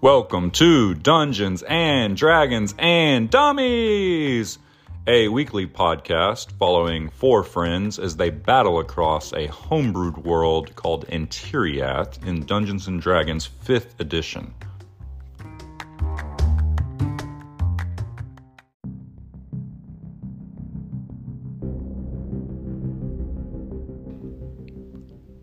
Welcome to Dungeons and Dragons and Dummies, a weekly podcast following four friends as they battle across a homebrewed world called Antiriath in Dungeons and Dragons 5th edition.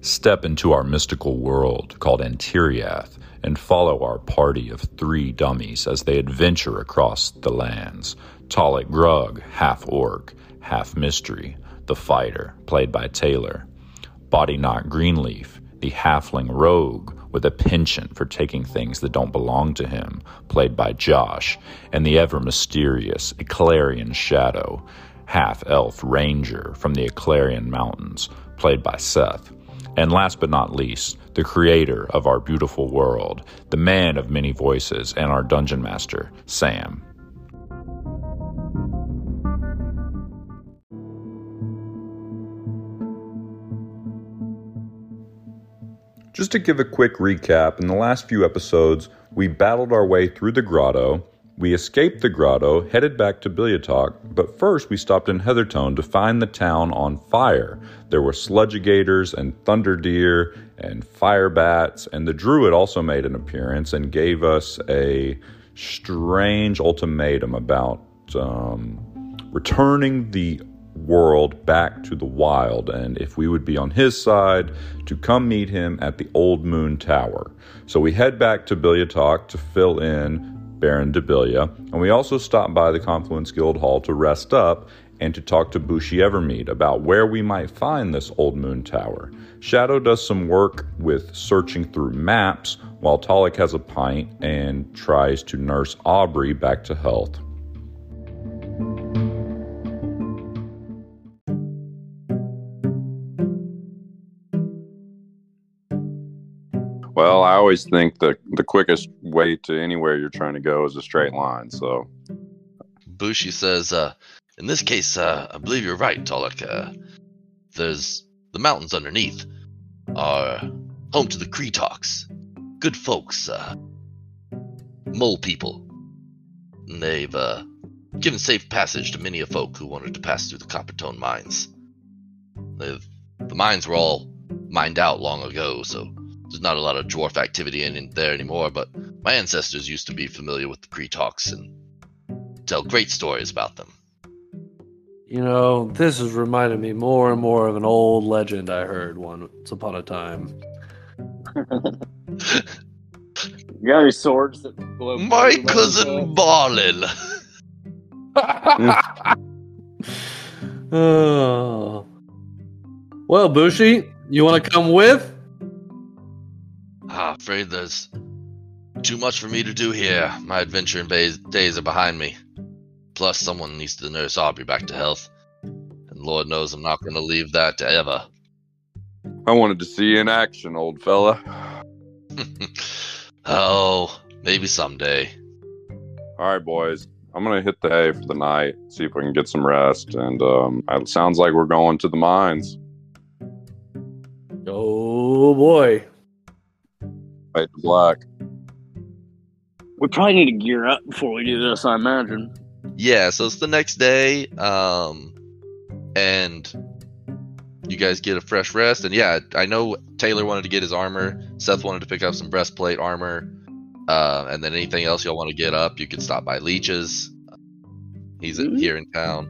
Step into our mystical world called Antiriath and follow our party of three dummies as they adventure across the lands. Talik Grug, half orc, half mystery, the fighter, played by Taylor. Body Knot Greenleaf, the halfling rogue with a penchant for taking things that don't belong to him, played by Josh, and the ever mysterious Eclarian Shadow, half elf ranger from the Eclarian Mountains, played by Seth. And last but not least, the creator of our beautiful world, the man of many voices, and our dungeon master, Sam. Just to give a quick recap, in the last few episodes, we battled our way through the grotto. We escaped the grotto, headed back to Bilyatok, but first we stopped in Heathertone to find the town on fire. There were sludgigators and thunder deer and fire bats, and the druid also made an appearance and gave us a strange ultimatum about um, returning the world back to the wild and if we would be on his side to come meet him at the Old Moon Tower. So we head back to Bilyatok to fill in Baron Debilia, and we also stop by the Confluence Guild Hall to rest up and to talk to Bushi Evermead about where we might find this Old Moon Tower. Shadow does some work with searching through maps, while Talik has a pint and tries to nurse Aubrey back to health. Always think that the quickest way to anywhere you're trying to go is a straight line. So, Bushi says, uh, in this case, uh, I believe you're right, Talik. Uh, there's the mountains underneath are home to the Kretoks. Good folks, uh, mole people. And they've uh, given safe passage to many a folk who wanted to pass through the Copperstone mines. They've, the mines were all mined out long ago, so there's not a lot of dwarf activity in, in there anymore, but my ancestors used to be familiar with the Kretoks and tell great stories about them. You know, this is reminding me more and more of an old legend I heard once upon a time. You got any swords that glow? My cousin that? Balin. oh. Well, Bushi, you want to come with? Afraid there's too much for me to do here. My adventure in days, days are behind me. Plus, someone needs to nurse Aubrey back to health. And Lord knows I'm not going to leave that to ever. I wanted to see you in action, old fella. oh, maybe someday. All right, boys. I'm gonna hit the hay for the night. See if we can get some rest. And um, it sounds like we're going to the mines. Oh boy. Fade to black. We probably need to gear up before we do this. I imagine. Yeah, so it's the next day, um, and you guys get a fresh rest. And yeah, I know Taylor wanted to get his armor. Seth wanted to pick up some breastplate armor. Uh, and then anything else y'all want to get up, you can stop by Leech's. He's Mhm. here in town.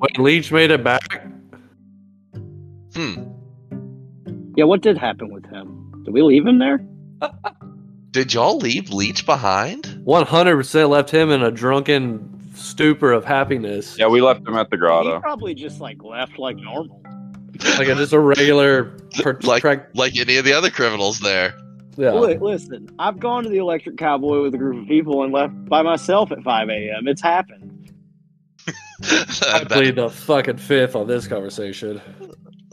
Wait, Leech made it back? Hmm. Yeah, what did happen with him? Did we leave him there? Did y'all leave Leech behind? 100% left him in a drunken stupor of happiness. Yeah, we left him at the He grotto. probably just like left like normal. Like a, just a regular. Per- Like- track- Like any of the other criminals there. yeah. Look, listen, I've gone to the Electric Cowboy with a group of people and left by myself at 5 a.m. It's happened. I plead the fucking fifth on this conversation.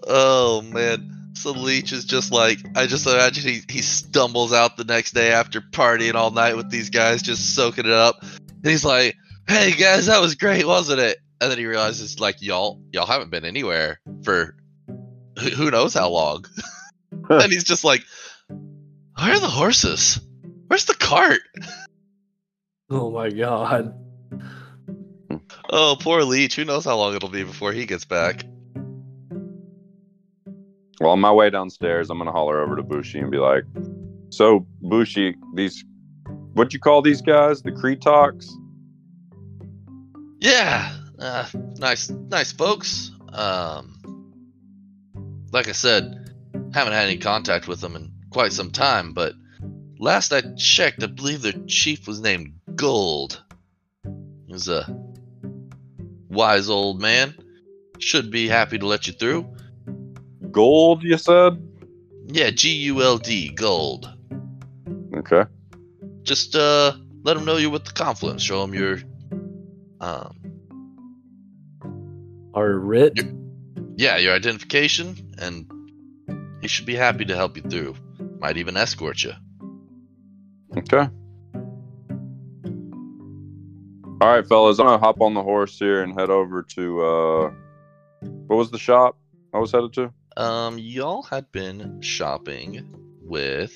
Oh man. So Leech is just like I just imagine he, he stumbles out the next day after partying all night with these guys, just soaking it up. And he's like, Hey guys, that was great, wasn't it? And then he realizes like y'all y'all haven't been anywhere for who who knows how long. and he's just like, Where are the horses? Where's the cart? Oh my god. Oh, poor Leech. Who knows how long it'll be before he gets back? Well, on my way downstairs, I'm gonna holler over to Bushi and be like, "So, Bushi, these, what you call these guys? The Kretoks? Yeah, uh, nice, nice folks. Um, like I said, haven't had any contact with them in quite some time, but last I checked, I believe their chief was named Guld. He was a wise old man. Should be happy to let you through. Guld? You said? Yeah, G U L D, Guld. Okay. Just uh, let him know you're with the Confluence. Show him your um, Are writ? yeah, your identification, and he should be happy to help you through. Might even escort you. Okay. All right, fellas, I'm gonna hop on the horse here and head over to uh, what was the shop I was headed to? Um, y'all had been shopping with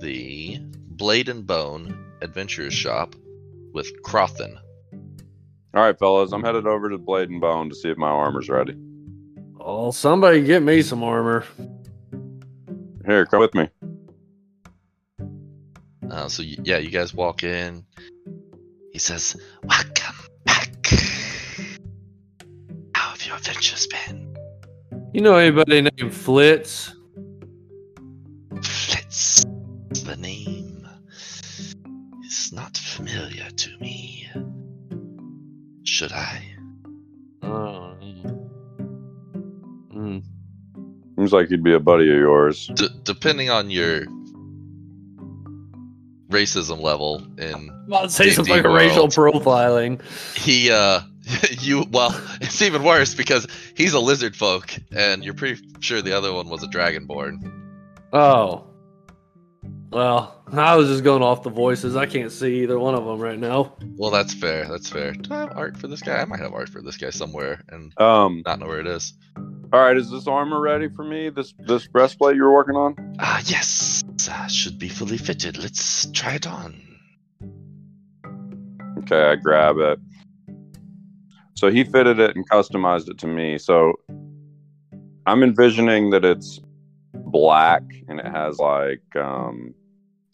the Blade and Bone Adventurers shop with Crothan. All right, fellas, I'm headed over to Blade and Bone to see if my armor's ready. Oh, somebody get me some armor. Here, come with me. Uh, so y- yeah, you guys walk in. He says, "Welcome back. How have your adventures been?" You know anybody named Flitz? Flitz, the name is not familiar to me. Should I? Oh. Mm. Seems like he'd be a buddy of yours. D- depending on your racism level in I'm about to say some D&D fucking racial profiling. he uh you well it's even worse because he's a lizard folk and you're pretty sure the other one was a dragonborn Oh. Well, I was just going off the voices. I can't see either one of them right now. well that's fair that's fair do i have art for this guy i might have art for this guy somewhere and Um. not know where it is All right, is this armor ready for me? This this breastplate you're working on? ah yes uh, should be fully fitted let's try it on Okay, I grab it. So he fitted it and customized it to me. So I'm envisioning that it's black and it has like um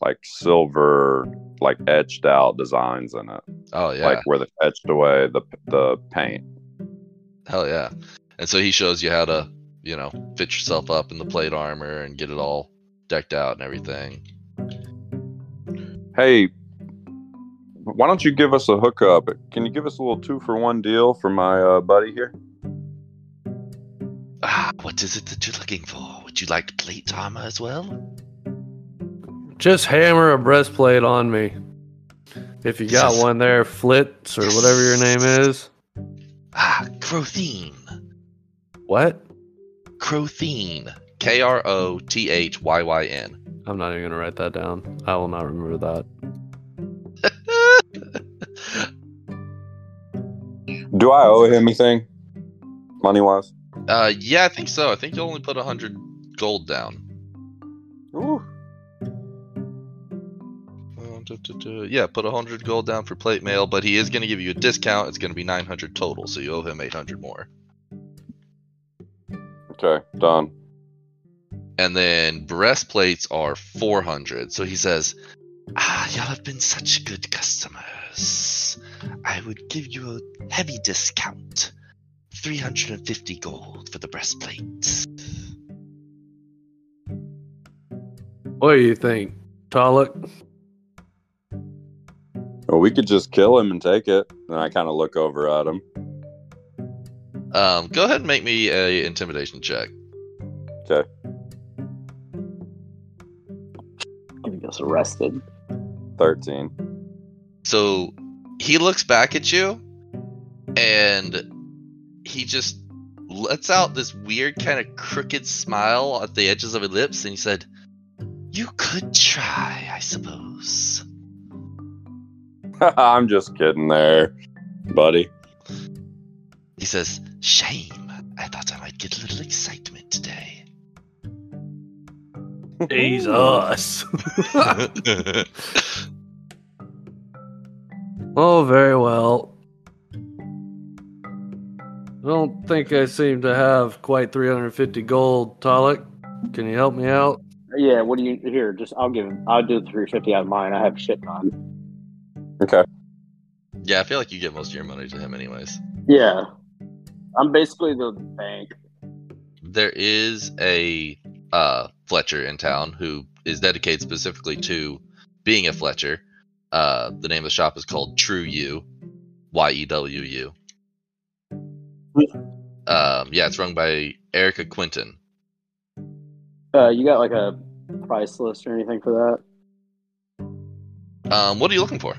like silver like etched out designs in it. oh yeah Like where they etched away the the paint. hell yeah and so he shows you how to you know fit yourself up in the plate armor and get it all decked out and everything Hey, why don't you give us a hookup? Can you give us a little two for one deal for my uh, buddy here? ah what is it that you're looking for would you like plate armor as well Just hammer a breastplate on me. If you got one there, Flitz or whatever your name is. Ah, Crothine. What? Crothine. K R O T H Y Y N. I'm not even gonna write that down. I will not remember that. Do I owe him anything, money wise? Uh, yeah, I think so. I think you only put a hundred gold down. Ooh. Yeah, put a hundred gold down for plate mail, but he is going to give you a discount. It's going to be nine hundred total, so you owe him eight hundred more. Okay, done. And then breastplates are four hundred. So he says, "Ah, y'all have been such good customers. I would give you a heavy discount, three hundred and fifty gold for the breastplate." What do you think, Talik? Well, we could just kill him and take it. And I kind of look over at him. Um, go ahead and make me a intimidation check. Okay. Getting us arrested. 13. So he looks back at you and he just lets out this weird kind of crooked smile at the edges of his lips and he said, You could try, I suppose. I'm just kidding there, buddy. He says, Shame. I thought I might get a little excitement today. Jesus. oh, very well. I don't think I seem to have quite 350 gold, Talik. Can you help me out? Yeah, what do you here? Just I'll give him. I'll do the three fifty out of mine. I have shit on. Okay. yeah, I feel like you get most of your money to him, anyways. Yeah, I'm basically the bank. There is a uh, Fletcher in town who is dedicated specifically to being a Fletcher. Uh, the name of the shop is called True You, Y E W U. Um, yeah, it's run by Erica Quinton. Uh, you got like a price list or anything for that? Um, what are you looking for?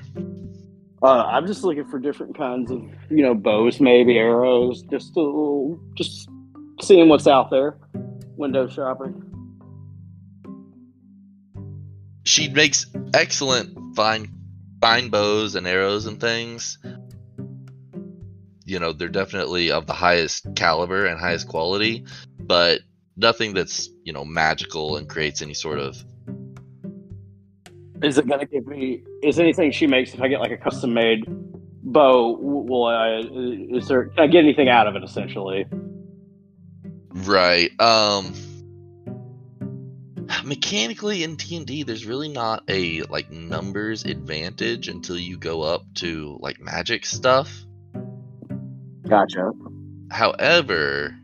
Uh, I'm just looking for different kinds of, you know, bows, maybe arrows, just a little, just seeing what's out there, window shopping. She makes excellent fine fine bows and arrows and things. You know, they're definitely of the highest caliber and highest quality, but nothing that's, you know, magical and creates any sort of Is it gonna give me? Is anything she makes if I get like a custom made bow? Will I? Is there? Can I get anything out of it? Essentially, Right. Um mechanically in D&D there's really not a like numbers advantage until you go up to like magic stuff. gotcha. However,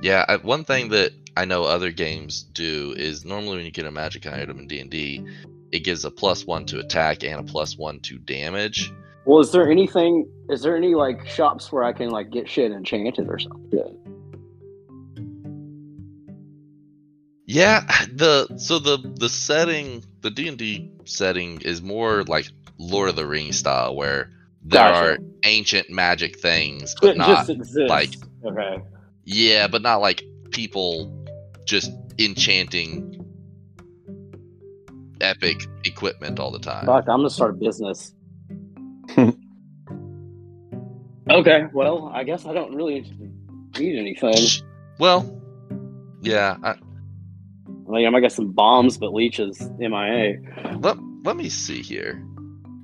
yeah, I, one thing that I know other games do is normally when you get a magic item in D&D, it gives a plus 1 to attack and a plus 1 to damage. Well, is there anything? Is there any like shops where I can like get shit enchanted or something? Yeah, the so the the setting, the D&D setting is more like Lord of the Rings style where there Gotcha. are ancient magic things but It not like- okay. yeah, but not like people just enchanting epic equipment all the time. Fuck, I'm gonna start a business. okay, well, I guess I don't really need anything. Well, yeah, I, I mean, I might get some bombs, but Leech's MIA. let, let me see here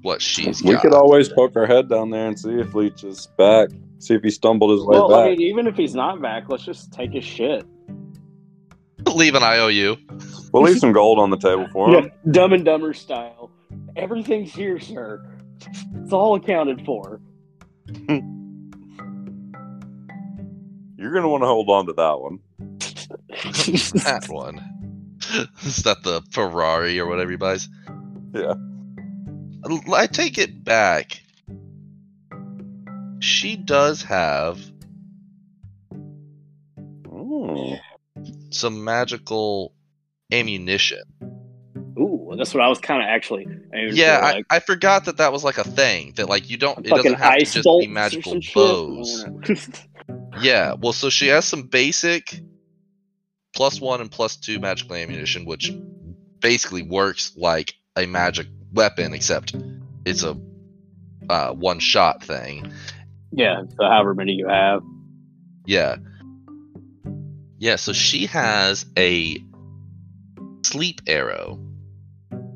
what she's We got. could always poke our head down there and see if Leech is back. See if he stumbled his way Well, back. I mean, even if he's not back, let's just take his shit. leave an IOU. we'll leave some gold on the table for him. Yeah, Dumb and Dumber style. Everything's here, sir. It's all accounted for. You're gonna want to hold on to that one. that one. Is that the Ferrari or whatever he buys? Yeah. I take it back. She does have Mm. some magical ammunition. Ooh, that's what I was kind of actually. Yeah, for, I, like, I forgot that that was like a thing that like you don't. It fucking doesn't have to ice just be magical bows. Yeah, well, so she has some basic plus one and plus two magical ammunition, which basically works like a magic weapon, except it's a uh, one shot thing. yeah, so however many you have. Yeah. Yeah, so she has a sleep arrow.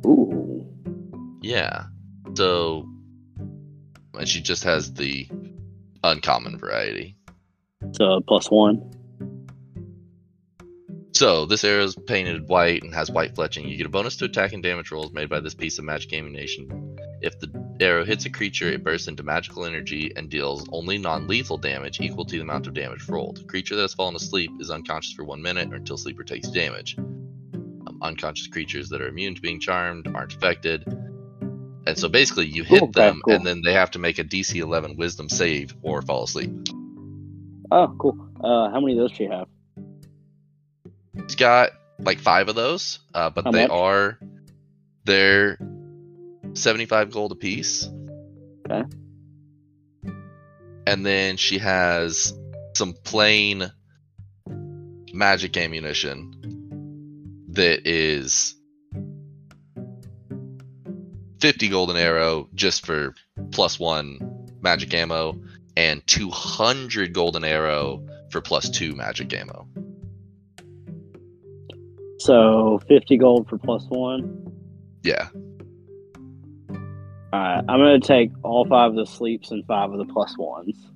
Ooh. Yeah. So, and she just has the uncommon variety. So plus one. So this arrow is painted white and has white fletching. You get a bonus to attack and damage rolls made by this piece of magic ammunition. If the arrow hits a creature, it bursts into magical energy and deals only non-lethal damage equal to the amount of damage rolled. A creature that has fallen asleep is unconscious for one minute or until sleeper takes damage. Um, unconscious creatures that are immune to being charmed aren't affected. And so basically, you hit Okay, them, cool. and then they have to make a DC 11 Wisdom save or fall asleep. Oh, cool. Uh, how many of those do you have? He's got like five of those, uh, but How they much? are they're seventy-five gold apiece. Okay. And then she has some plain magic ammunition that is fifty golden arrow just for plus one magic ammo, and two hundred golden arrow for plus two magic ammo. So fifty gold for plus one. Yeah. All right, I'm gonna take all five of the sleeps and five of the plus ones.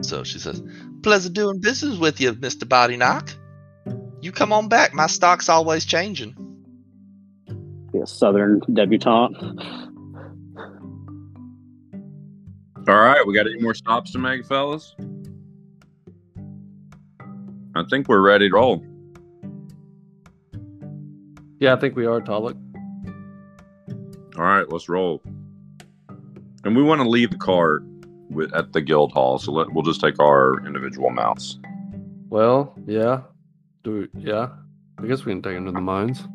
So she says, Pleasure doing business with you, Mr. Body Knock. You come on back. My stock's always changing. Be a southern debutante. All right, we got any more stops to make, fellas? I think we're ready to roll. Yeah, I think we are, Talik. All right, let's roll. And we want to leave the cart with, at the guild hall, so let, we'll just take our individual mounts. Well, yeah. Do we, yeah. I guess we can take them to the mines.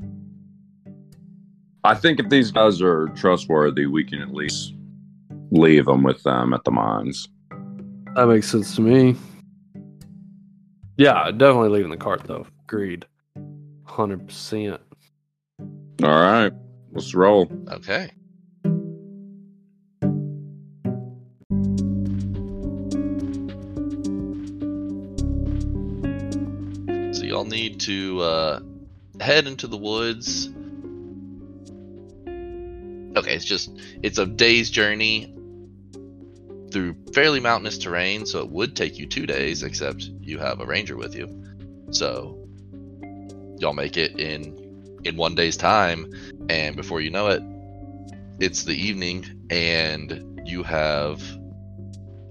I think if these guys are trustworthy, we can at least leave them with them at the mines. That makes sense to me. Yeah, definitely leaving the cart though. Agreed. Hundred percent. All right, let's roll. Okay. So y'all need to uh, head into the woods. Okay, it's just it's a day's journey through fairly mountainous terrain, so it would take you two days, except you have a ranger with you. So y'all make it in in one day's time, and before you know it, it's the evening, and you have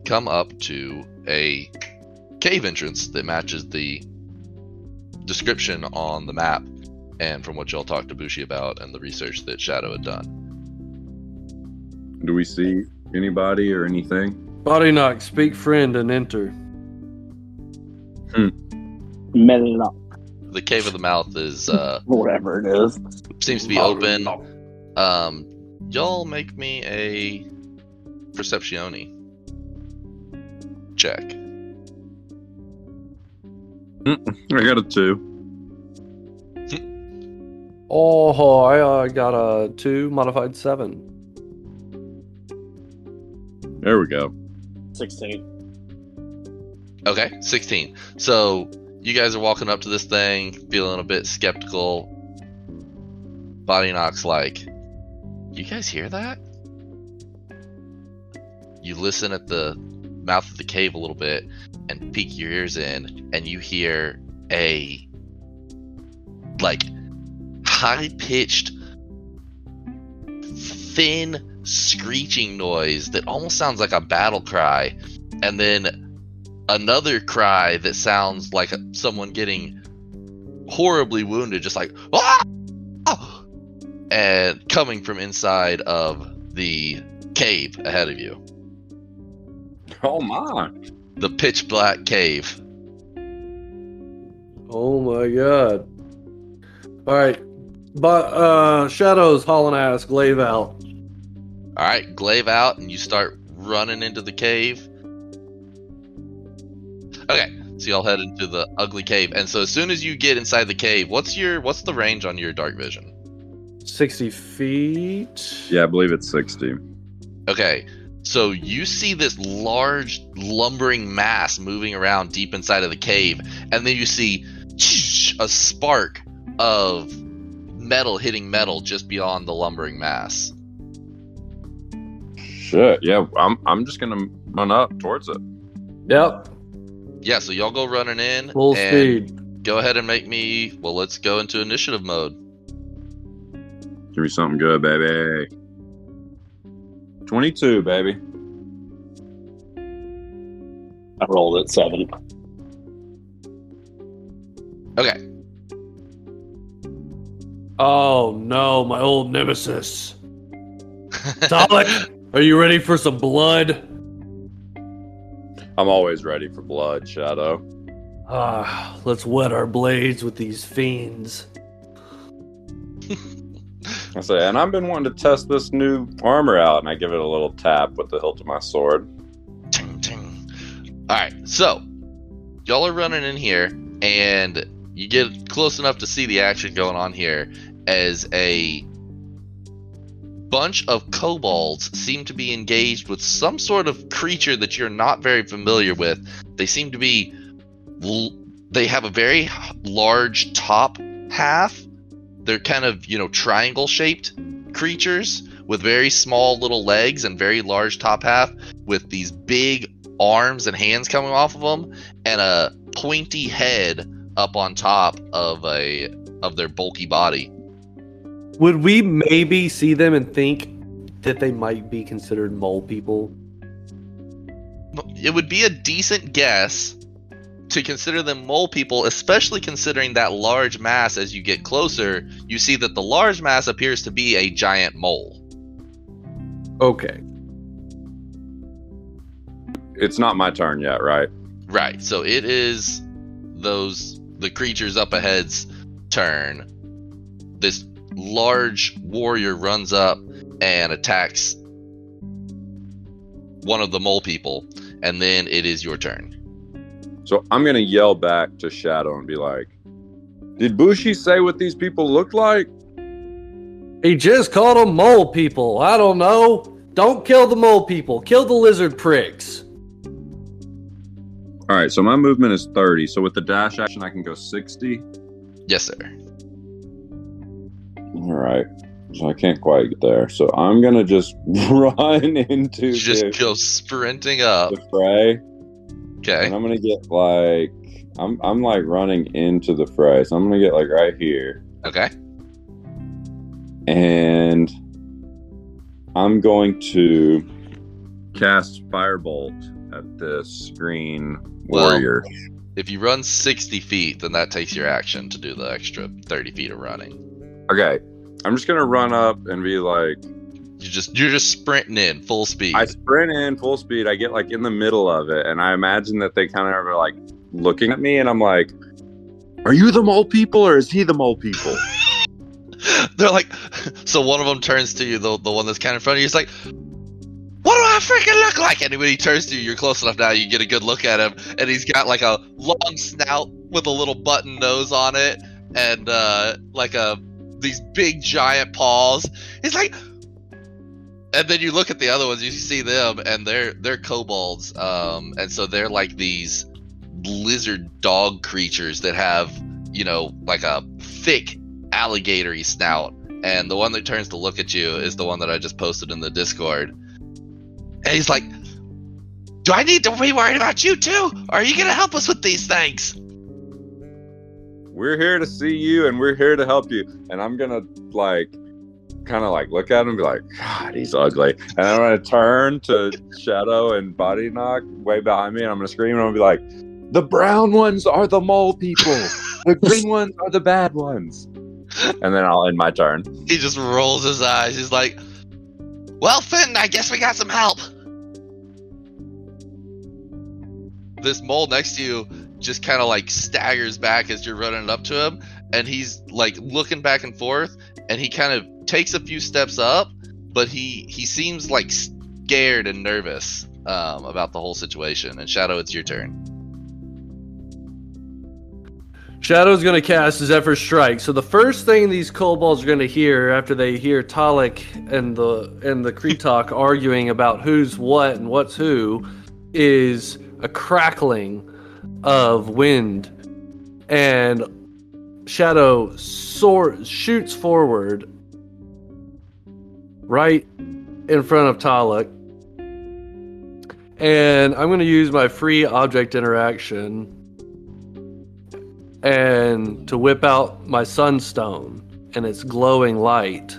come up to a cave entrance that matches the description on the map and from what y'all talked to Bushi about and the research that Shadow had done. Do we see anybody or anything? Body knock, speak friend, and enter. Met it up, The cave of the mouth is uh whatever it is. seems to be open. Um y'all make me a perceptione check. I got a two. Oh, I uh, got a two modified seven. There we go. Sixteen. Okay, 16. So you guys are walking up to this thing, feeling a bit skeptical. Body knocks like, you guys hear that? You listen at the mouth of the cave a little bit and peek your ears in, and you hear a like high pitched, thin screeching noise that almost sounds like a battle cry, and then another cry that sounds like someone getting horribly wounded, just like ah! Ah!" and coming from inside of the cave ahead of you, Oh my! the pitch black cave. Oh my god. Alright. But uh Shadows hauling ass, glaive out. All right, glaive out, and you start running into the cave. Okay, so y'all head into the ugly cave, and so as soon as you get inside the cave, what's your what's the range on your dark vision? Sixty feet. Yeah, I believe it's sixty. Okay, so you see this large lumbering mass moving around deep inside of the cave, and then you see a spark of metal hitting metal just beyond the lumbering mass. Shit. Yeah, I'm. I'm just gonna run up towards it. Yep. Yeah, so y'all go running in. Full and speed. Go ahead and make me. Well, let's go into initiative mode. Give me something good, baby. Twenty-two, baby. I rolled at seven. Okay. Oh no, my old nemesis. Dalek, are you ready for some blood? I'm always ready for blood, Shadow. Ah, let's wet our blades with these fiends. I say, and I've been wanting to test this new armor out, and I give it a little tap with the hilt of my sword. Ting, ting. All right, so y'all are running in here, and you get close enough to see the action going on here as a bunch of kobolds seem to be engaged with some sort of creature that you're not very familiar with. They seem to be. They have a very large top half. They're kind of, you know, triangle shaped creatures with very small little legs and very large top half with these big arms and hands coming off of them and a pointy head up on top of a of their bulky body. Would we maybe see them and think that they might be considered mole people? It would be a decent guess to consider them mole people, especially considering that large mass as you get closer, you see that the large mass appears to be a giant mole. Okay. It's not my turn yet, right? Right. So it is those the creatures up ahead's turn. This large warrior runs up and attacks one of the mole people, and then it is your turn. So I'm gonna yell back to Shadow and be like, "Did Bushi say what these people look like?" He just called them mole people. I don't know. Don't kill the mole people. Kill the lizard pricks. All right, so my movement is 30. So with the dash action, I can go 60. Yes, sir. All right. So I can't quite get there. So I'm gonna just run into just the, go sprinting up. the fray, Okay. and I'm gonna get like I'm I'm like running into the fray. So I'm gonna get like right here, Okay. and I'm going to cast firebolt at this green Well- warrior. If you run 60 feet, then that takes your action to do the extra 30 feet of running. okay, I'm just gonna run up and be like, You just you're just sprinting in full speed. I sprint in full speed. I get like in the middle of it, and I imagine that they kind of are like looking at me, and I'm like, "Are you the mole people, or is he the mole people?" They're like, so one of them turns to you, the, the one that's kind of in front of you. He's like, "What do I freaking look like?" And when he turns to you, you're close enough now. You get a good look at him, and he's got like a long snout with a little button nose on it, and uh, like a these big giant paws. He's like, and then you look at the other ones, you see them, and they're they're kobolds, um, and so they're like these lizard dog creatures that have, you know, like a thick alligatory snout. And the one that turns to look at you is the one that I just posted in the Discord. And he's like, Do I need to be worried about you too? Or are you to help us with these things? We're here to see you, and we're here to help you. And I'm gonna like, kind of like look at him and be like, "God, he's ugly." And I'm gonna turn to Shadow and Body Knock way behind me, and I'm gonna scream, and I'm gonna be like, "The brown ones are the mole people. the green ones are the bad ones." And then I'll end my turn. He just rolls his eyes. He's like, Well, Finn, I guess we got some help. This mole next to you just kind of like staggers back as you're running up to him. And he's like looking back and forth. And he kind of takes a few steps up. But he, he seems like scared and nervous um, about the whole situation. And Shadow, it's your turn. Shadow's going to cast his Zephyr Strike. So the first thing these kobolds are going to hear after they hear Talik and the and the Kretok arguing about who's what and what's who is a crackling of wind, and Shadow soar shoots forward right in front of Talik. And I'm going to use my free object interaction and to whip out my sunstone and its glowing light.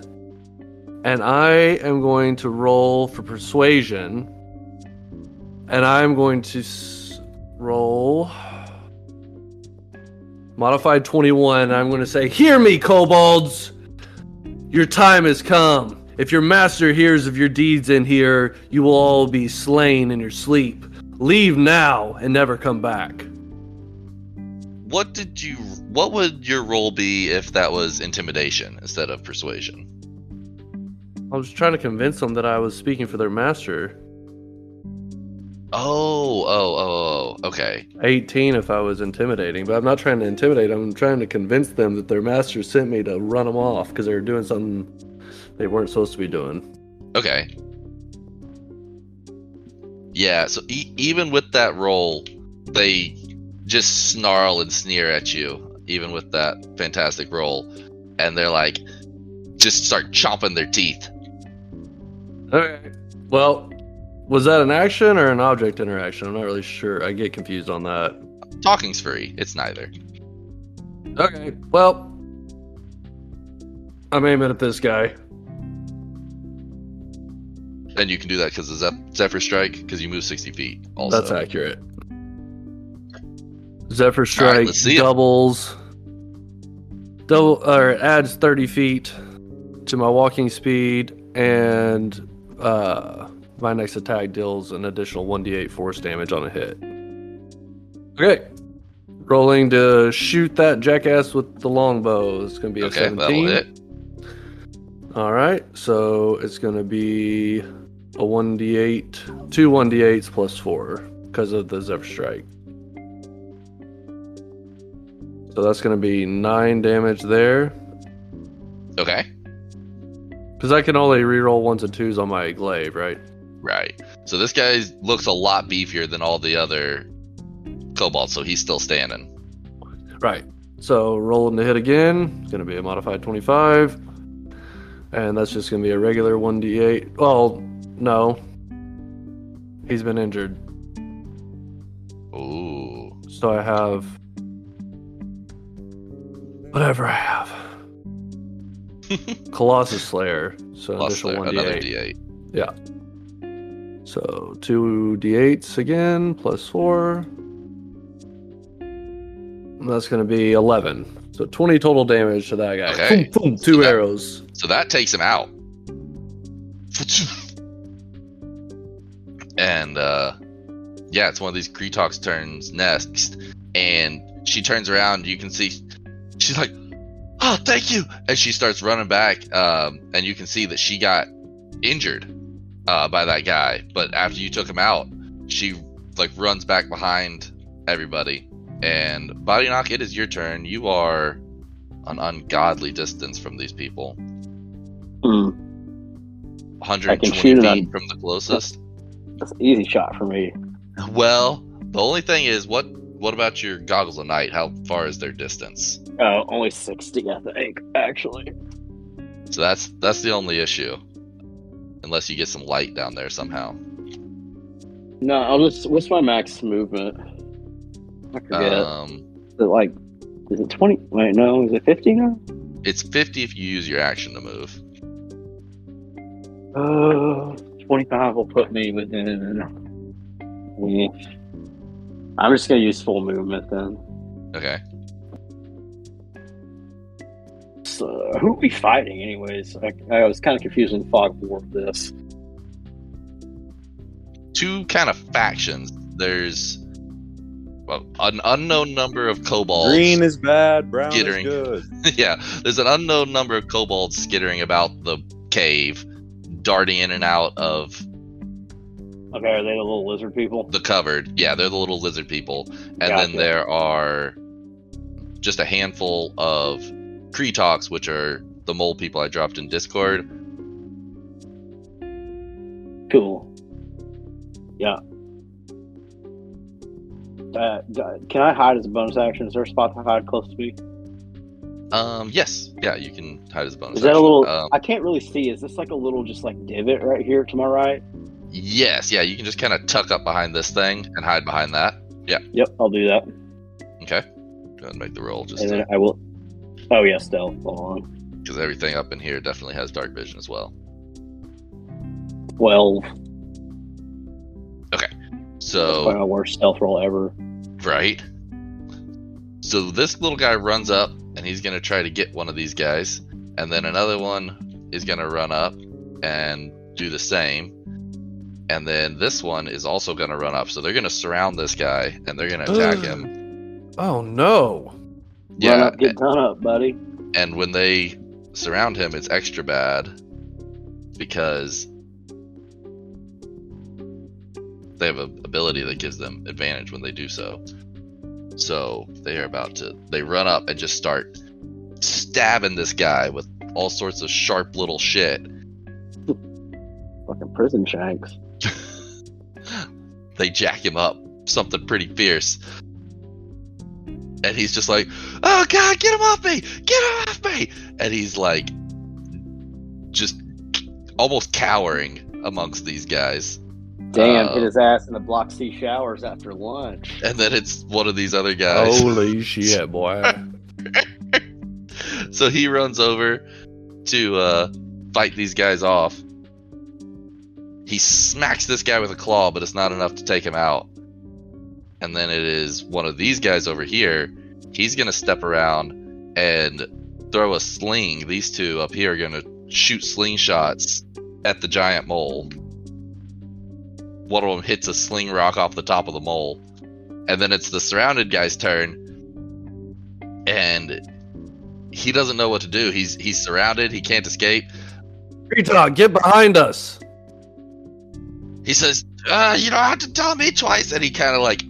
And I am going to roll for persuasion. And I'm going to roll modified 21. I'm going to say, Hear me, kobolds! Your time has come. If your master hears of your deeds in here, you will all be slain in your sleep. Leave now and never come back. What did you. What would your role be if that was intimidation instead of persuasion? I was trying to convince them that I was speaking for their master. Oh, oh, oh, oh, okay. 18 if I was intimidating, but I'm not trying to intimidate. I'm trying to convince them that their master sent me to run them off because they were doing something they weren't supposed to be doing. Okay. Yeah, so e- even with that roll, they just snarl and sneer at you. even with that fantastic roll, and they're like, just start chomping their teeth. Okay. Well, was that an action or an object interaction? I'm not really sure. I get confused on that. Talking's free. It's neither. Okay. Well, I'm aiming at this guy. And you can do that because of Zep- Zephyr Strike, because you move 60 feet. Also, That's accurate. Zephyr Strike see doubles. Double or adds 30 feet to my walking speed, and uh, my next attack deals an additional 1d8 force damage on a hit. Okay. Rolling to shoot that jackass with the longbow. It's going to be a Okay, 17. that'll hit. All right, so it's going to be a 1d8, two 1d8s plus four because of the Zephyr Strike. So that's going to be nine damage there. Okay. Because I can only reroll ones and twos on my glaive, right? Right. So this guy looks a lot beefier than all the other kobolds, so he's still standing. Right. So rolling to hit again. It's going to be a modified 25. And that's just going to be a regular 1d8. Well, no. He's been injured. Ooh. So I have whatever I have. Colossus Slayer. So additional there, one another d8. D8. So two d8s again plus four. That's going to be eleven. So twenty total damage to that guy. Okay. Boom, boom, So two that- arrows. So that takes him out. And uh yeah, it's one of these Kretoks turns next. And she turns around, you can see she's like, Oh, thank you. And she starts running back. Um, and you can see that she got injured uh by that guy. But after you took him out, she like runs back behind everybody. And Body Knock, it is your turn. You are an ungodly distance from these people. Hmm, 120 shoot feet on- from the closest. that's an easy shot for me. Well, the only thing is, what what about your goggles of night? How far is their distance? Oh, only sixty, I think. Actually, So that's that's the only issue, unless you get some light down there somehow. no. I'll just. What's my max movement? I forget. Um, is it like, is it twenty? Wait, no. Is it fifty now? it's 50 if you use your action to move. Uh, 25 will put me within. Yeah. I'm just gonna use full movement then. Okay. So, who are we fighting, anyways? I, I was kind of confused in the fog war of this. Two kind of factions. There's well, an unknown number of kobolds. Green is bad, brown Skittering. is good. yeah, there's an unknown number of kobolds skittering about the cave, darting in and out of Okay, are they the little lizard people? the covered. Yeah, they're the little lizard people. And then there are just a handful of Kretoks, which are the mole people I dropped in Discord. Cool. Yeah. Uh, can I hide as a bonus action? Is there a spot to hide close to me? Um, yes, yeah, you can hide as a bonus. Is that a little? Um, I can't really see. Is this like a little just like divot right here to my right? yes, yeah, you can just kind of tuck up behind this thing and hide behind that. Yeah. Yep, I'll do that, Okay, go ahead and make the roll just and then I will. Oh yeah, stealth. On. because everything up in here definitely has dark vision as well. Twelve. Okay, So probably my worst stealth roll ever. Right. So this little guy runs up and he's going to try to get one of these guys. And then another one is going to run up and do the same. And then this one is also going to run up. So they're going to surround this guy and they're going to attack him. Oh no! Run Yeah. up, get done up, buddy. And when they surround him, it's extra bad because they have an ability that gives them advantage when they do so. So they are about to they run up and just start stabbing this guy with all sorts of sharp little shit. Fucking prison shanks. They jack him up, something pretty fierce. And and he's just like, "Oh God, get him off me! Get him off me!" And he's like, just almost cowering amongst these guys. Damn, Uh, hit his ass in the Block C showers after lunch. And then it's one of these other guys. Holy shit, boy! so he runs over to uh, fight these guys off. He smacks this guy with a claw, but it's not enough to take him out. And then it is one of these guys over here. He's going to step around and throw a sling. These two up here are going to shoot slingshots at the giant mole. One of them hits a sling rock off the top of the mole. And then it's the surrounded guy's turn. And he doesn't know what to do. He's he's surrounded. He can't escape. Get behind us! He says, uh, "You don't have to tell me twice." And he kind of like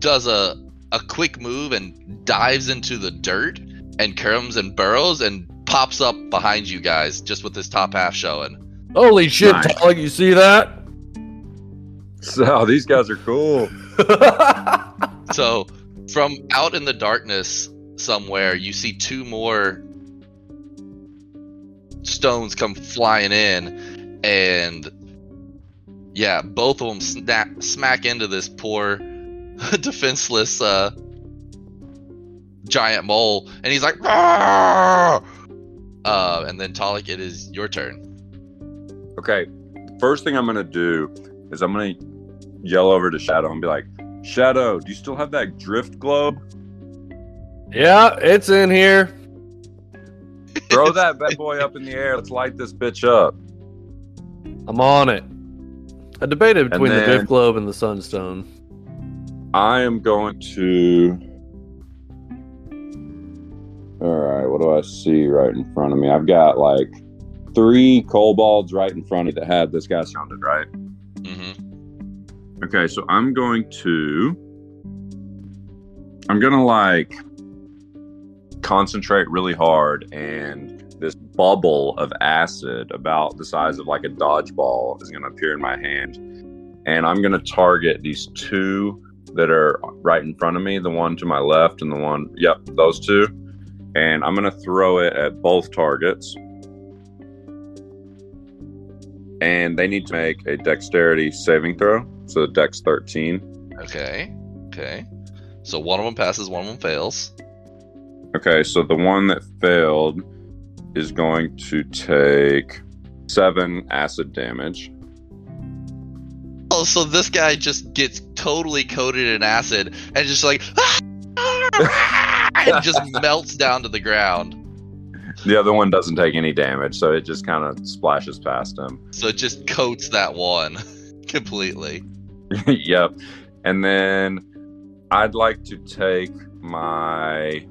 does a a quick move and dives into the dirt and comes and burrows and pops up behind you guys just with his top half showing. Holy shit, Nice. Tog, you see that? So these guys are cool. So from out in the darkness somewhere, you see two more stones come flying in, and yeah, both of them snap, smack into this poor defenseless uh, giant mole, and he's like, "Roar!" uh, and then Talik, it is your turn. Okay. First thing I'm gonna do is I'm gonna yell over to Shadow and be like, Shadow, do you still have that drift globe? yeah, it's in here. Throw that bad boy up in the air. Let's light this bitch up. I'm on it. I debated between the Drift Globe and the Sunstone. I am going to. All right, what do I see right in front of me? I've got like three kobolds right in front of me that had this guy sounded, right? hmm Okay, so I'm going to. I'm gonna like concentrate really hard, and this bubble of acid, about the size of like a dodgeball, is gonna appear in my hand, and I'm gonna target these two that are right in front of me, the one to my left and the one, yep, those two, and I'm gonna throw it at both targets. And they need to make a dexterity saving throw. So dex 13. Okay, okay. So one of them passes, one of them fails. Okay, so the one that failed is going to take seven acid damage. Oh, so this guy just gets totally coated in acid and just like ah, ah, and just melts down to the ground. The other one doesn't take any damage, so it just kind of splashes past him. So it just coats that one completely. yep. And then I'd like to take my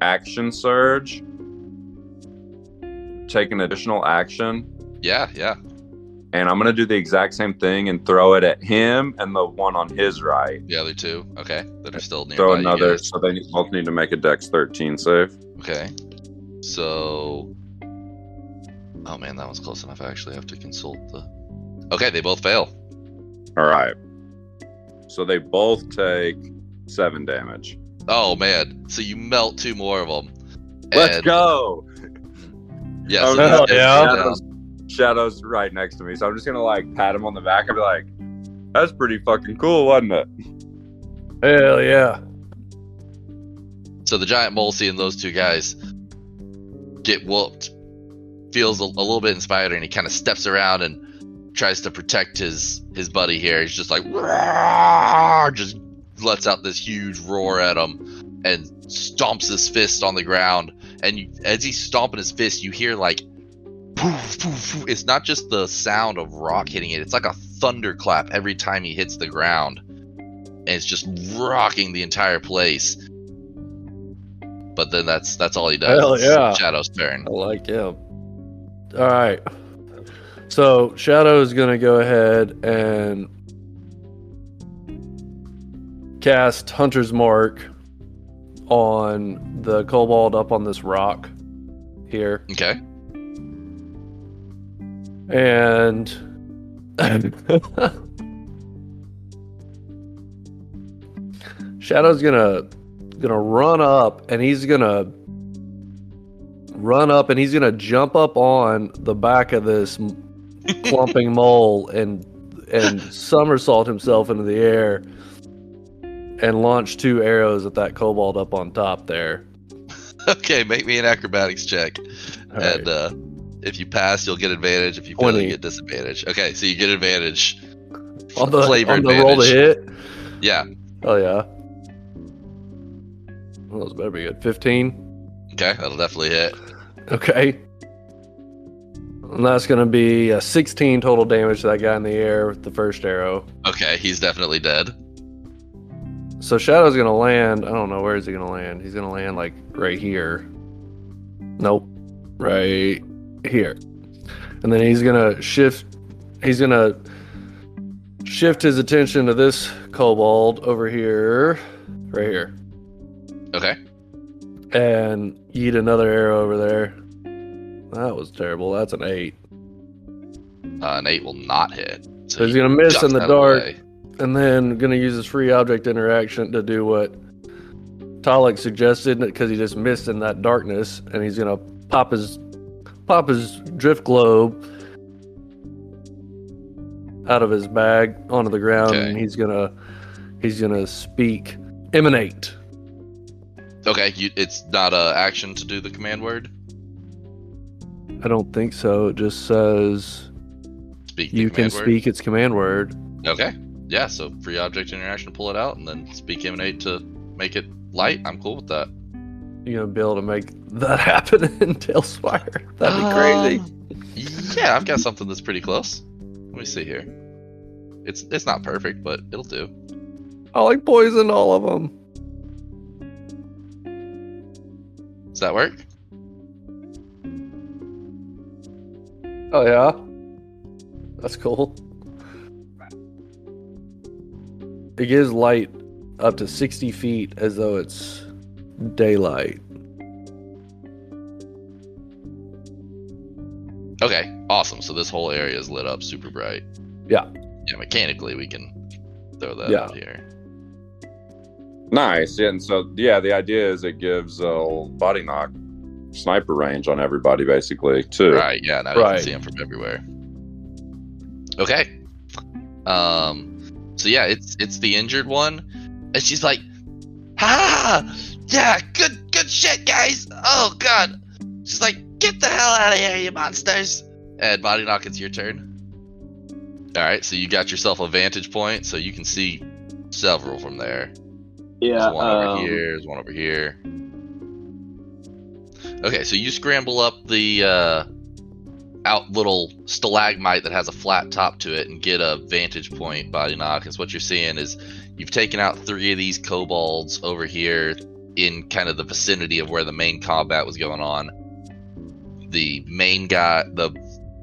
action surge, take an additional action, Yeah, yeah. And I'm going to do the exact same thing and throw it at him and the one on his right. The other two, okay, that are still nearby. Throw another, guys. so they both need to make a dex 13 save. Okay. So. Oh man, that one's close enough. I actually have to consult the. Okay, they both fail. All right. So they both take seven damage. Oh man, so you melt two more of them. Let's And- go. Oh, yeah. Oh, so hell they- yeah. Shadow's, Shadow's right next to me, so I'm just gonna like pat him on the back and be like, "That's pretty fucking cool, wasn't it?" Hell yeah. So the giant mole seeing those two guys get whooped feels a, a little bit inspired, and he kind of steps around and tries to protect his his buddy here. He's just like, "Roar!" just lets out this huge roar at him and stomps his fist on the ground. And you, as he's stomping his fist, you hear like, poof, poof, poof. it's not just the sound of rock hitting it; it's like a thunderclap every time he hits the ground, and it's just rocking the entire place. But then that's that's all he does. Hell yeah. Shadow's turn. I like him. All right. So Shadow is going to go ahead and cast Hunter's Mark on the kobold up on this rock here. Okay. And Shadow's gonna gonna run up and he's gonna run up and he's gonna jump up on the back of this clumping mole and and somersault himself into the air and launch two arrows at that kobold up on top there. Okay, make me an acrobatics check. All right. And uh, if you pass, you'll get advantage. If you fail, 20. you get disadvantage. Okay, so you get advantage. on the, flavor on the roll to advantage. hit. Yeah. Oh yeah. Well, those better be good. Fifteen. Okay, that'll definitely hit. Okay. And that's gonna be a sixteen total damage to that guy in the air with the first arrow. Okay, he's definitely dead. So Shadow's gonna land. I don't know where is he gonna land. He's gonna land like right here. Nope, right here. And then he's gonna shift. He's gonna shift his attention to this kobold over here, right here, Okay. and eat another arrow over there. That was terrible. That's an eight. Uh, an eight will not hit. So he's gonna miss in the dark. and then gonna use his free object interaction to do what Talik suggested because he just missed in that darkness, and he's gonna pop his pop his drift globe out of his bag onto the ground, Okay. and he's gonna he's gonna speak emanate. Okay, you, it's not a action to do the command word. I don't think so. It just says Speak. You can word. speak its command word. Okay. Yeah. So free object interaction, pull it out, and then speak emanate to make it light. I'm cool with that. You're gonna be able to make that happen in TaleSpire. That'd be crazy. Um, yeah, I've got something that's pretty close. Let me see here. It's it's not perfect, but it'll do. I like poison all of them. Does that work? Oh yeah, that's cool. It gives light up to sixty feet as though it's daylight. Okay, awesome. So this whole area is lit up super bright. Yeah. Yeah, mechanically we can throw that Yeah. out here. Nice. Yeah, and so yeah, the idea is it gives a body knock sniper range on everybody basically too. Right, yeah, now you Right. can see them from everywhere. Okay. Um so yeah, it's it's the injured one. And she's like, Ha Yeah, good good shit, guys. Oh god. She's like, get the hell out of here, you monsters. And body knock, it's your turn. Alright, so you got yourself a vantage point, so you can see several from there. Yeah. There's one over um, here. There's one over here. Okay, so you scramble up the uh, out little stalagmite that has a flat top to it and get a vantage point body knock. Because what you're seeing is you've taken out three of these kobolds over here in kind of the vicinity of where the main combat was going on. The main guy, the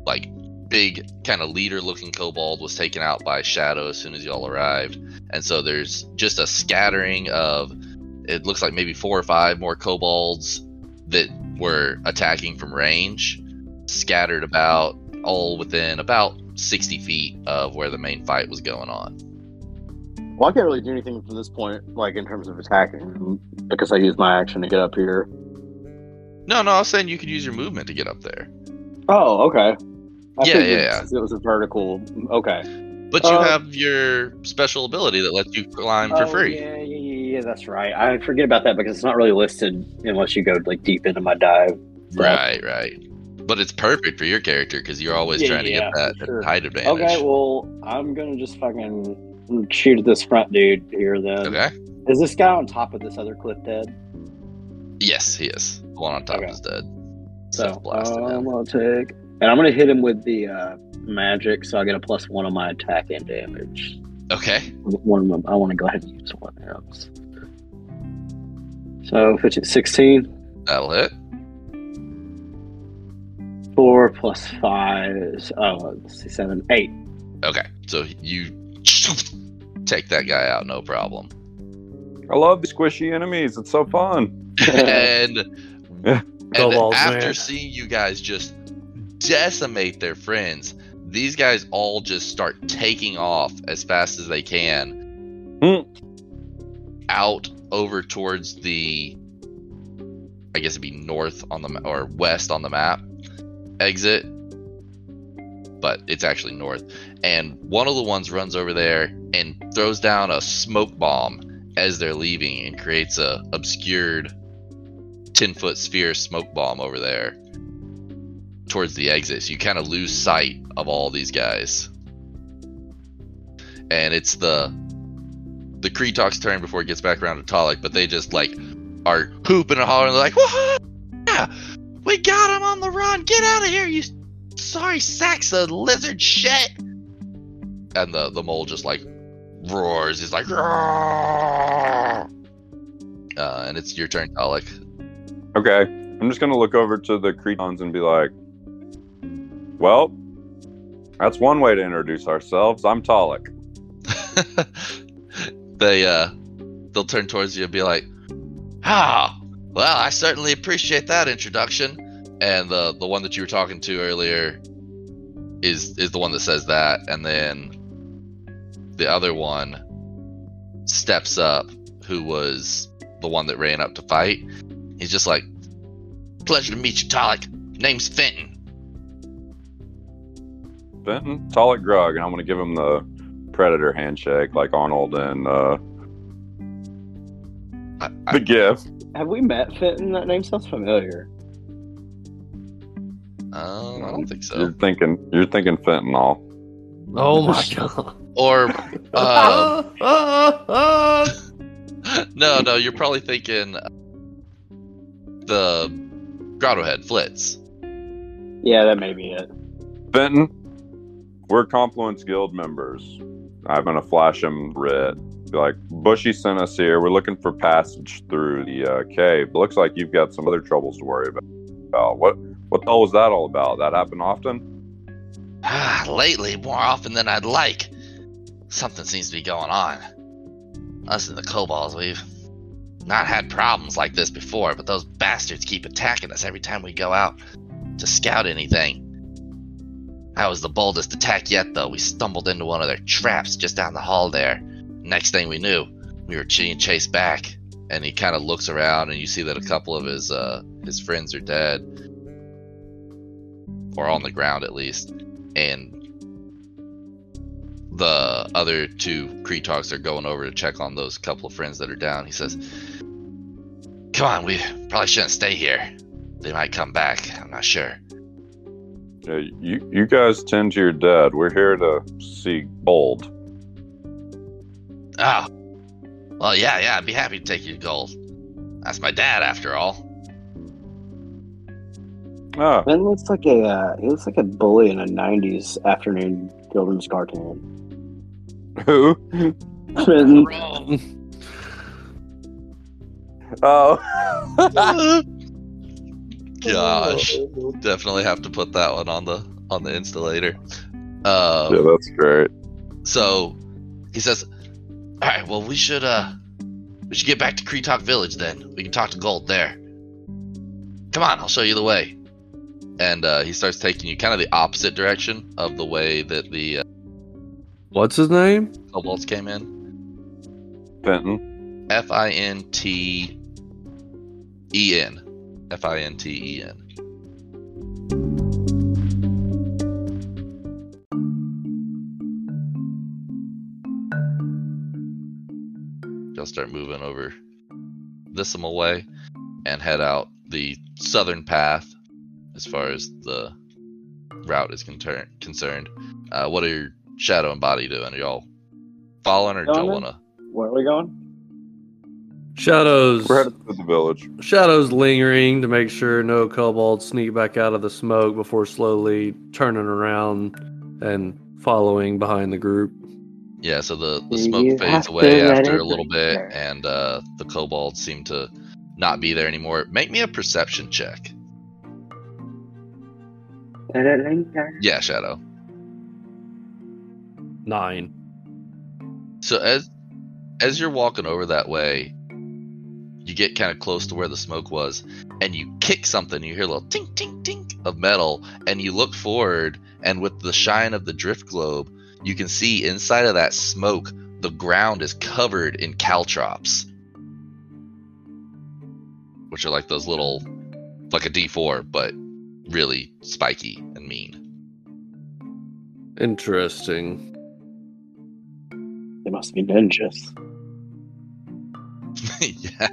like big kind of leader looking kobold was taken out by shadow as soon as y'all arrived and so there's just a scattering of it looks like maybe four or five more kobolds that were attacking from range scattered about all within about 60 feet of where the main fight was going on Well, I can't really do anything from this point, like in terms of attacking, because I used my action to get up here. No no i was saying you could use your movement to get up there Oh, okay. I Yeah, yeah, yeah. It was a vertical. Okay. but you Uh, have your special ability that lets you climb for Oh, free Yeah, yeah, yeah, that's right. I forget about that because it's not really listed unless you go like deep into my dive. So- right right but it's perfect for your character because you're always Yeah, trying to yeah, get that sure. height advantage Okay, well, I'm gonna just fucking shoot at this front dude here. Then okay is this guy on top of this other cliff dead? yes he is the one on top Okay. is dead So blasted uh, I'm gonna take, and I'm gonna hit him with the uh, magic, so I get a plus one on my attack and damage. okay One of them, I want to go ahead and use one else. So 15, 16, that'll hit 4 plus 5 is, oh, let's see, 7, 8. Okay, so you take that guy out, no problem. I love the squishy enemies. It's so fun. and and Kobolds, after man. seeing you guys just decimate their friends, these guys all just start taking off as fast as they can. Hmm. out over towards the I guess it'd be north on the or west on the map exit, but it's actually north. And one of the ones runs over there and throws down a smoke bomb as they're leaving and creates a obscured 10 foot sphere smoke bomb over there towards the exit. So you kind of lose sight of all these guys. And it's the the Kretok's turn before it gets back around to Talik, but they just like are hooping and hollering. Like, "Whoa! Yeah, we got him on the run! Get out of here, you sorry sacks of lizard shit!" And the the mole just like roars. He's like, uh, and it's your turn, Talik. Okay. I'm just gonna look over to the Kretoks and be like, "Well, that's one way to introduce ourselves. I'm Talik." they uh they'll turn towards you and be like ah well i certainly appreciate that introduction and the the one that you were talking to earlier is is the one that says that and then the other one steps up who was the one that ran up to fight he's just like pleasure to meet you Talik. name's fenton Fenton, Talik Grug, and I'm gonna give him the Predator handshake like Arnold and uh, I, I, the gift. Have we met Fenton? That name sounds familiar. um, I don't think so You're thinking, you're thinking fentanyl. Oh my god. or um, no, no, you're probably thinking uh, the Grotto Head Flitz. Yeah, that may be it. Fenton, we're Confluence Guild members. I'm gonna flash him red. Be like, Bushi sent us here. We're looking for passage through the uh, cave. Looks like you've got some other troubles to worry about. What what the hell was that all about? That happen often? Ah, lately, more often than I'd like. Something seems to be going on. Us and the kobolds, we've not had problems like this before, but those bastards keep attacking us every time we go out to scout anything. That was the boldest attack yet, though. We stumbled into one of their traps just down the hall there. Next thing we knew, we were being chased back. And he kind of looks around, and you see that a couple of his uh, his friends are dead, or on the ground at least. And the other two Kretoks are going over to check on those couple of friends that are down. He says, "Come on, we probably shouldn't stay here. They might come back. I'm not sure." Yeah, you you guys tend to your dad. We're here to see Guld. Oh, well, yeah, yeah. I'd be happy to take you to Guld. That's my dad, after all. Ah, Ben looks like a uh, he looks like a bully in a '90s afternoon children's cartoon. who? Fenton, Oh. Gosh, definitely have to put that one on the on the installator. Uh, yeah, that's great. So he says, "All right, well, we should uh, we should get back to Kretok Village then. We can talk to Guld there. Come on, I'll show you the way." And uh, he starts taking you kind of the opposite direction of the way that the uh, What's his name? kobolds came in. Fenton. F I N T E N. F I N T E N. You'll start moving over Decimal Way and head out the southern path as far as the route is conter- concerned. Uh, what are your Shadow and Body doing? Are y'all following or do y'all Going. want to? Where are we going? Shadows. We're headed to the village. Shadows lingering to make sure no kobolds sneak back out of the smoke before slowly turning around and following behind the group. Yeah, so the, the smoke have fades away after a little bit, linger. and uh, the kobolds seem to not be there anymore. Make me a perception check. Let it linger. Yeah, Shadow. Nine. So as as you're walking over that way, you get kind of close to where the smoke was, and you kick something. You hear a little tink tink tink of metal, and you look forward, and with the shine of the drift globe, you can see inside of that smoke, the ground is covered in caltrops. which are like those little, like a D4, but really spiky and mean. Interesting. They must be ninjas. yeah.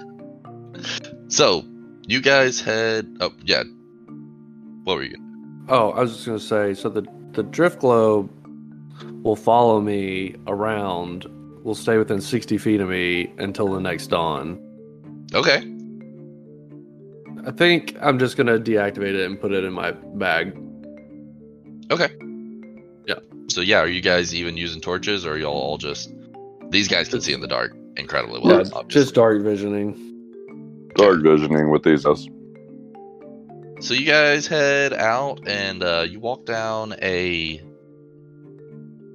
So you guys had Oh yeah. What were you? Oh, I was just gonna say. So the the drift globe will follow me around. Will stay within sixty feet of me until the next dawn. Okay. I think I'm just gonna deactivate it and put it in my bag. Okay. Yeah. So yeah, are you guys even using torches, or are y'all all just? These guys can see in the dark incredibly well. Yeah, just dark visioning. Dark visioning with these. Us. So you guys head out and uh, you walk down a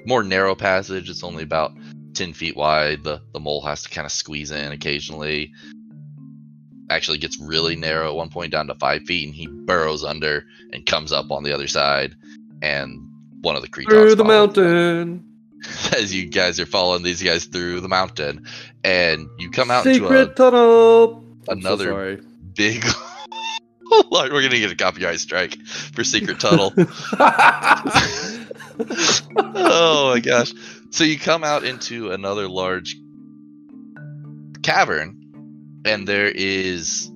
more narrow passage. It's only about ten feet wide. The the mole has to kind of squeeze in occasionally. Actually, gets really narrow at one point down to five feet, and he burrows under and comes up on the other side. And one of the creatures Through the mountain. as you guys are following these guys through the mountain, and you come out Secret into tunnel. a, I'm so another sorry. big. Lord, we're gonna get a copyright strike for secret tunnel. oh my gosh. So you come out into another large cavern, and there is.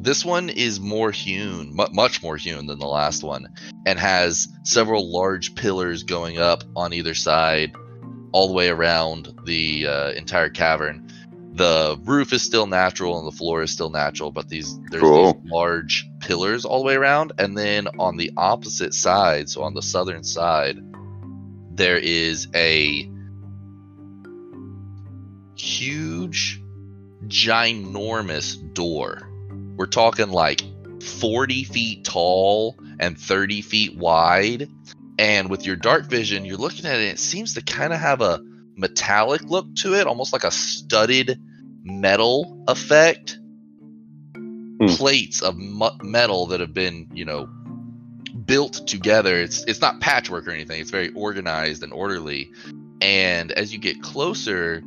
This one is more hewn, mu- much more hewn than the last one, and has several large pillars going up on either side, all the way around the uh, entire cavern. The roof is still natural and the floor is still natural, but these there's Cool. these large pillars all the way around, and then on the opposite side, so on the southern side, there is a huge, ginormous door. We're talking like 40 feet tall and 30 feet wide. And with your dark vision, you're looking at it, it seems to kind of have a metallic look to it, almost like a studded metal effect. Hmm. Plates of mu- metal that have been, you know, built together. It's it's not patchwork or anything. It's very organized and orderly. And as you get closer,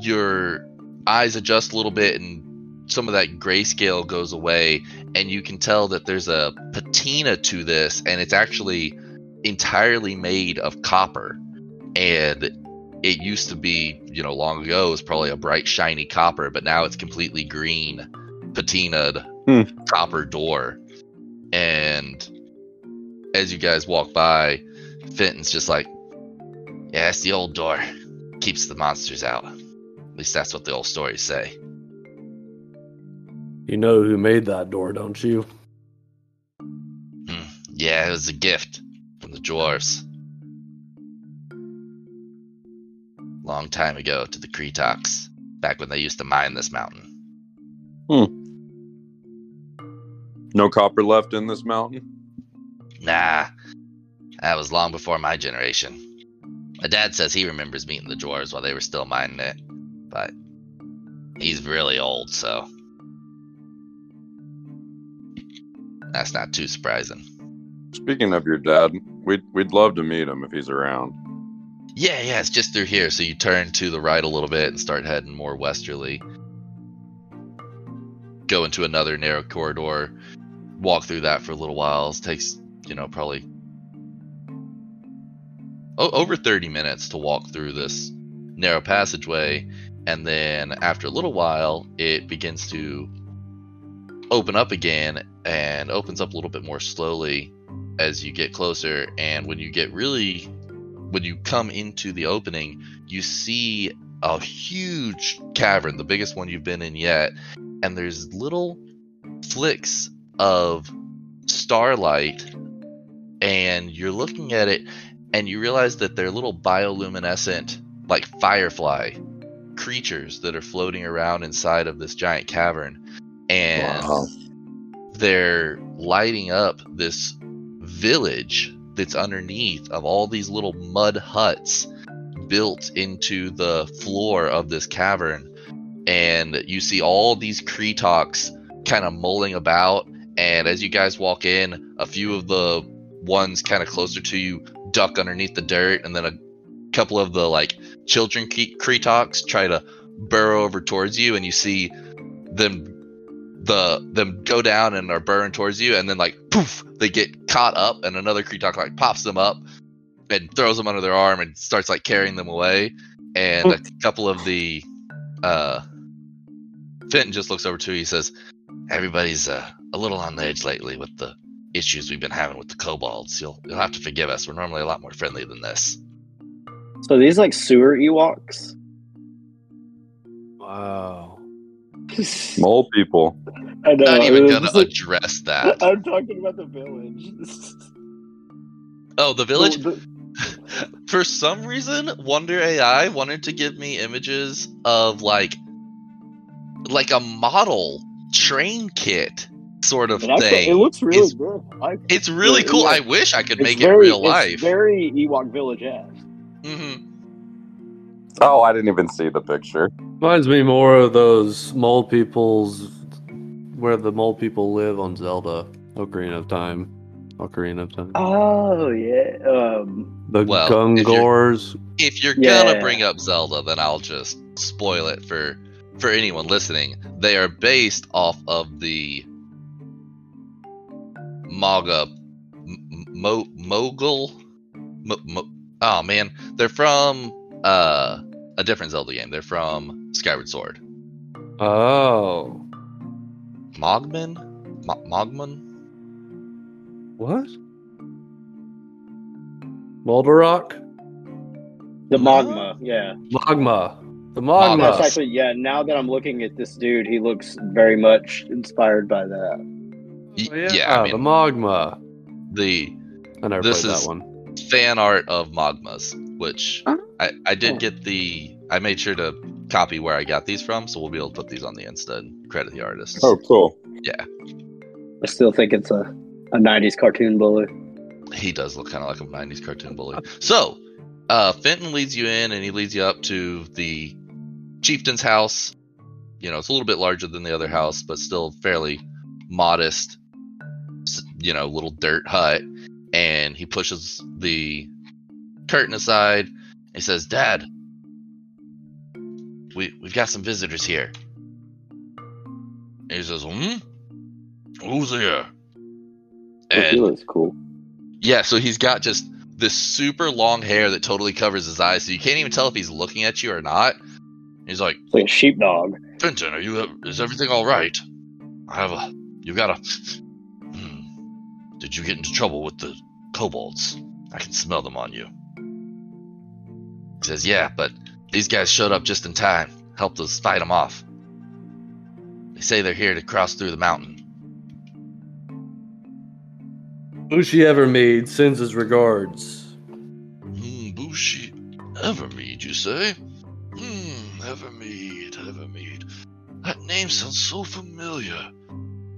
your eyes adjust a little bit and some of that grayscale goes away and you can tell that there's a patina to this and it's actually entirely made of copper. And it used to be you know long ago it was probably a bright shiny copper but now it's completely green patinaed Hmm. copper door. And as you guys walk by fenton's just like yeah it's the old door. Keeps the monsters out at least that's what the old stories say You know who made that door, don't you? Hmm. Yeah, it was a gift from the dwarves. Long time ago to the Kretoks, back when they used to mine this mountain. Hmm. No copper left in this mountain. Nah, that was long before my generation. My dad says he remembers meeting the dwarves while they were still mining it, but he's really old, so that's not too surprising. Speaking of your dad, we'd we'd love to meet him if he's around. Yeah, yeah, it's just through here. So you turn to the right a little bit and start heading more westerly. Go into another narrow corridor, walk through that for a little while. It takes, you know, probably o- over 30 minutes to walk through this narrow passageway. And then after a little while, it begins to open up again and opens up a little bit more slowly as you get closer. And when you get really when you come into the opening, you see a huge cavern, the biggest one you've been in yet, and there's little flicks of starlight, and you're looking at it, and you realize that they're little bioluminescent, like firefly creatures that are floating around inside of this giant cavern, and Wow. they're lighting up this village that's underneath of all these little mud huts built into the floor of this cavern. And you see all these Kretoks kind of mulling about. And as you guys walk in a few of the ones kind of closer to you duck underneath the dirt. And then a couple of the like children Kretoks try to burrow over towards you and you see them the them go down and are burrowing towards you, and then like poof, they get caught up, and another Kretok like pops them up and throws them under their arm and starts like carrying them away. And a couple of the uh, Fenton just looks over to you. He says, "Everybody's uh, a little on the edge lately with the issues we've been having with the kobolds. You'll you'll have to forgive us. We're normally a lot more friendly than this." So these like sewer Ewoks. Wow. Mole people. I know. Not even gonna like- address that. I'm talking about the village. Oh, the village. The- For some reason, Wonder AI wanted to give me images of like like a model train kit sort of actually, thing. it looks really It's- good. I, it's really yeah, cool. yeah. I wish I could it's make it very, real it's life. very Ewok Village esque. Hmm Oh, I didn't even see the picture. Reminds me more of those mole peoples where the mole people live on Zelda. Ocarina of Time. Ocarina of Time. Oh yeah. Um, the Well, if you're- Gungors. If you're Yeah. gonna bring up Zelda, then I'll just spoil it for for anyone listening. They are based off of the Maga M- Mo, Mogul. Mo, Mo, oh man, they're from uh, a different Zelda game. They're from Skyward Sword. Oh. Mogman, Mo- Mogman. What? Moldarok? the magma. Yeah. Magma. The Magma. Magma. That's actually yeah. Now that I'm looking at this dude, he looks very much inspired by that. Y- Oh, yeah, I the mean Magma. the I never This played is- that one. Fan art of Magmas, which Oh. I, I did get the. I made sure to copy where I got these from, so we'll be able to put these on the Insta and credit the artists. Oh, cool. Yeah. I still think it's a a '90s cartoon bully. He does look kind of like a 90s cartoon bully. So, uh, Fenton leads you in and he leads you up to the chieftain's house. You know, it's a little bit larger than the other house, but still fairly modest, you know, little dirt hut. And he pushes the curtain aside. He says, Dad, we, we've got some visitors here. And he says, Hmm? Who's here? And looks cool. yeah, so he's got just this super long hair that totally covers his eyes, so you can't even tell if he's looking at you or not. He's like, It's like a sheepdog. Fenton, are you? Is everything all right? I have a. You've got a. Did you get into trouble with the kobolds? I can smell them on you. He says, Yeah, but these guys showed up just in time, helped us fight them off. They say they're here to cross through the mountain. Ushi Evermead sends his regards. Hmm, Bushi Evermead, you say? Hmm, Evermead, Evermead. That name sounds so familiar.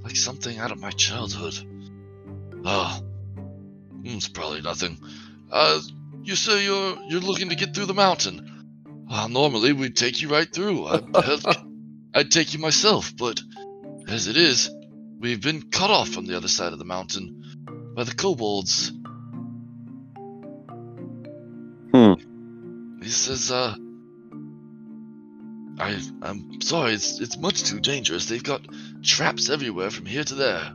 Like something out of my childhood. Ah, hmm, it's probably nothing. Uh, you say you're you're looking to get through the mountain. Well, normally we'd take you right through. I, I'd, I'd take you myself, but as it is, we've been cut off from the other side of the mountain by the kobolds. Hmm. He says, uh, I, I'm sorry, it's, it's much too dangerous. They've got traps everywhere from here to there.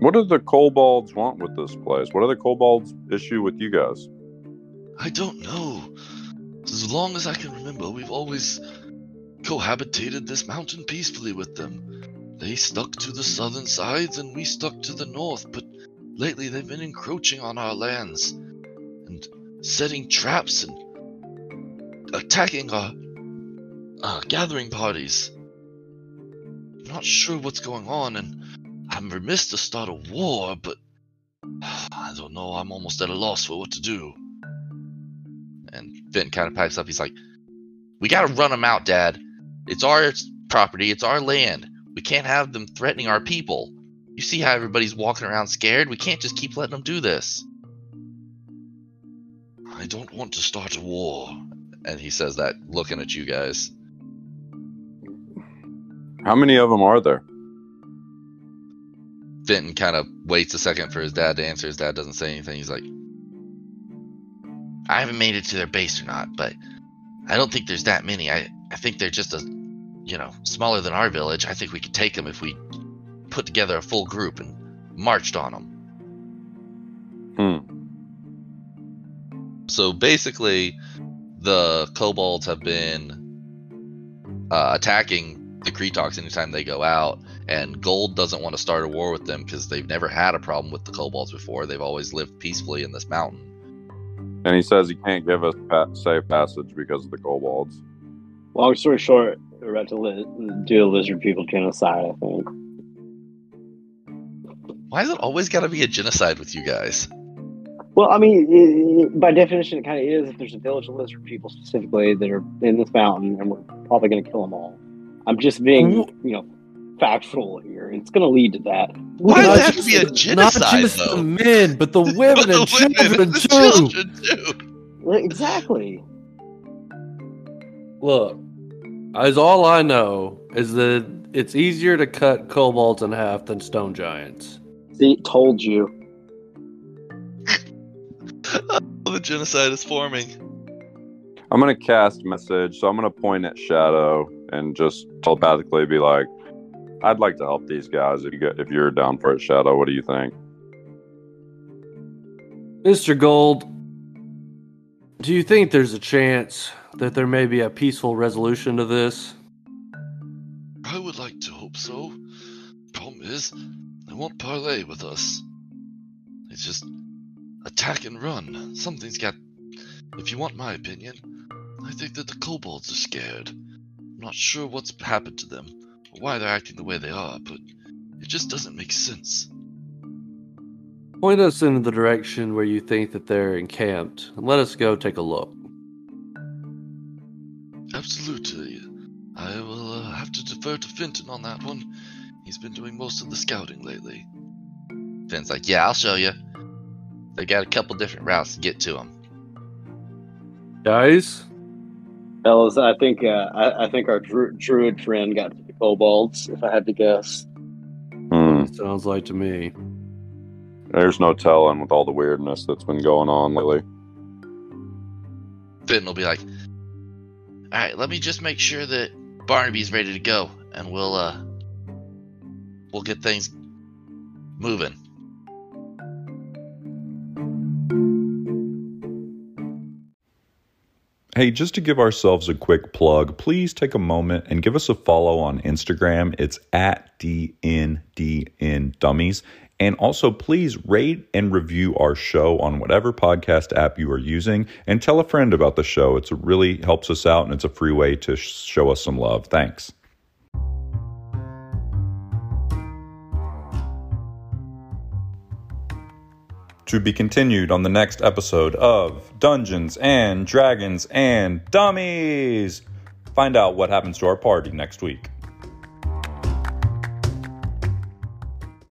What do the kobolds want with this place? What are the kobolds' issue with you guys? I don't know. As long as I can remember, we've always cohabitated this mountain peacefully with them. They stuck to the southern sides and we stuck to the north, but lately they've been encroaching on our lands and setting traps and attacking our uh, gathering parties. I'm not sure what's going on, and I'm remiss to start a war, but I don't know. I'm almost at a loss for what to do. And Finn kind of packs up. He's like, "We gotta run them out, Dad. It's our property. It's our land. We can't have them threatening our people. You see how everybody's walking around scared? We can't just keep letting them do this." I don't want to start a war. And he says that looking at you guys. How many of them are there? Fenton kind of waits a second for his dad to answer. His dad doesn't say anything. He's like, I haven't made it to their base or not, but I don't think there's that many. I, I think they're just a you know, smaller than our village. I think we could take them if we put together a full group and marched on them. Hmm. So basically, the kobolds have been uh, attacking the Kretoks anytime they go out, and Guld doesn't want to start a war with them because they've never had a problem with the kobolds before. They've always lived peacefully in this mountain. And he says he can't give us pa- safe passage because of the kobolds. Long story short, we're about to li- do a lizard people genocide. I think. Why is it always got to be a genocide with you guys? Well, I mean, i- i- by definition, it kind of is. If there's a village of lizard people specifically that are in this mountain, and we're probably going to kill them all. I'm just being, you know, factual here. It's going to lead to that. Why does Not it have to be a Not genocide, just though? the men, but the women But the and women children and the too. children, too. Exactly. Look, as all I know is that it's easier to cut kobolds in half than stone giants. See, told you. Oh, the genocide is forming. I'm gonna cast message, so I'm gonna point at Shadow and just telepathically be like, "I'd like to help these guys. If you get, if you're down for it, Shadow, what do you think?" Mr. Guld, do you think there's a chance that there may be a peaceful resolution to this? I would like to hope so. Problem is, they won't parley with us. It's just attack and run. Something's got. If you want my opinion, I think that the kobolds are scared. I'm not sure what's happened to them or why they're acting the way they are, but it just doesn't make sense. Point us in the direction where you think that they're encamped, and let us go take a look. Absolutely. I will uh, have to defer to Fenton on that one. He's been doing most of the scouting lately. Fenton's like, yeah, I'll show you. They got a couple different routes to get to them. Guys, Fellas, I think uh, I, I think our dru- druid friend got to the kobolds. If I had to guess, Hmm. sounds like to me. There's no telling with all the weirdness that's been going on lately. Fenton will be like, all right, let me just make sure that Barnaby's ready to go, and we'll uh, we'll get things moving. Hey, just to give ourselves a quick plug, please take a moment and give us a follow on Instagram. It's at DNDN Dummies. And also, please rate and review our show on whatever podcast app you are using and tell a friend about the show. It really helps us out and it's a free way to show us some love. Thanks. To be continued on the next episode of Dungeons and Dragons and Dummies. Find out what happens to our party next week.